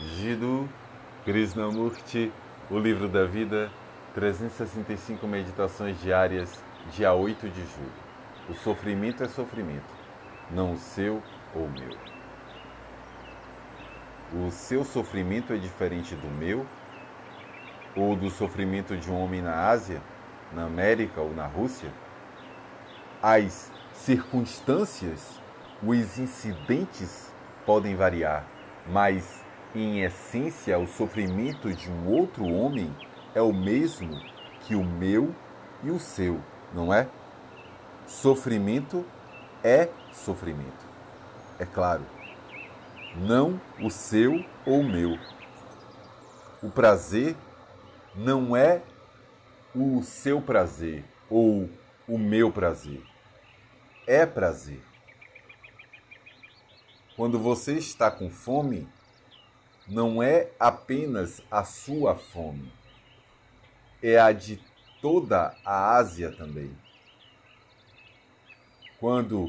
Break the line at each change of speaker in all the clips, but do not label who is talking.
Jiddu Krishnamurti, O Livro da Vida, 365 Meditações Diárias, dia 8 de julho. O sofrimento é sofrimento, não o seu ou o meu. O seu sofrimento é diferente do meu ou do sofrimento de um homem na Ásia, na América ou na Rússia? As circunstâncias, os incidentes podem variar, mas em essência, o sofrimento de um outro homem é o mesmo que o meu e o seu, não é? Sofrimento é sofrimento. É claro. Não o seu ou o meu. O prazer não é o seu prazer ou o meu prazer. É prazer. Quando você está com fome, não é apenas a sua fome, é a de toda a Ásia também. Quando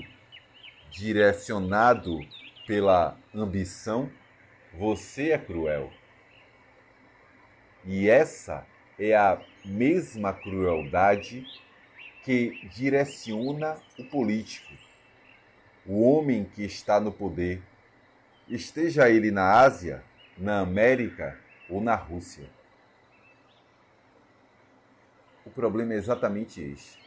direcionado pela ambição, você é cruel. E essa é a mesma crueldade que direciona o político, o homem que está no poder, esteja ele na Ásia na América ou na Rússia. O problema é exatamente este.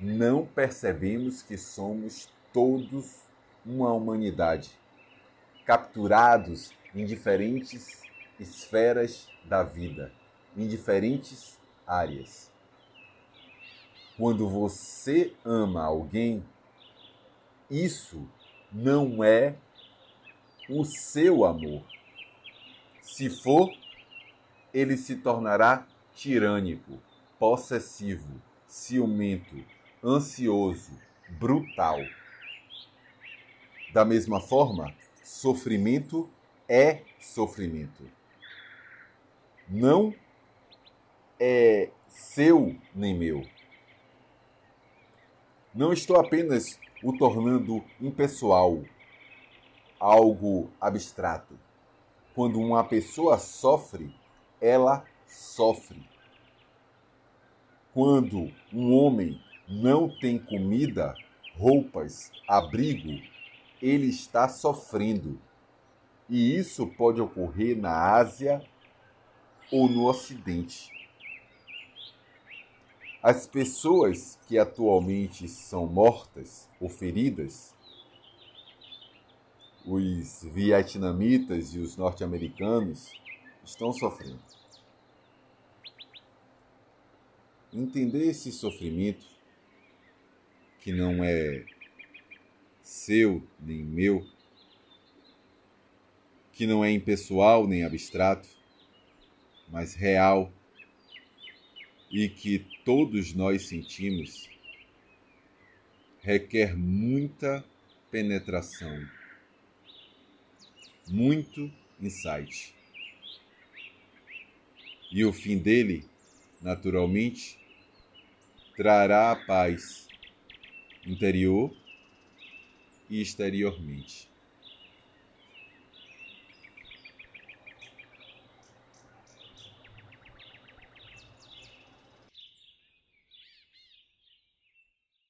Não percebemos que somos todos uma humanidade, capturados em diferentes esferas da vida, em diferentes áreas. Quando você ama alguém, isso não é o seu amor. Se for, ele se tornará tirânico, possessivo, ciumento, ansioso, brutal. Da mesma forma, sofrimento é sofrimento. Não é seu nem meu. Não estou apenas o tornando impessoal, algo abstrato. Quando uma pessoa sofre, ela sofre. Quando um homem não tem comida, roupas, abrigo, ele está sofrendo. E isso pode ocorrer na Ásia ou no Ocidente. As pessoas que atualmente são mortas ou feridas os vietnamitas e os norte-americanos estão sofrendo. Entender esse sofrimento, que não é seu nem meu, que não é impessoal nem abstrato, mas real e que todos nós sentimos, requer muita penetração muito insight. E o fim dele, naturalmente, trará a paz interior e exteriormente.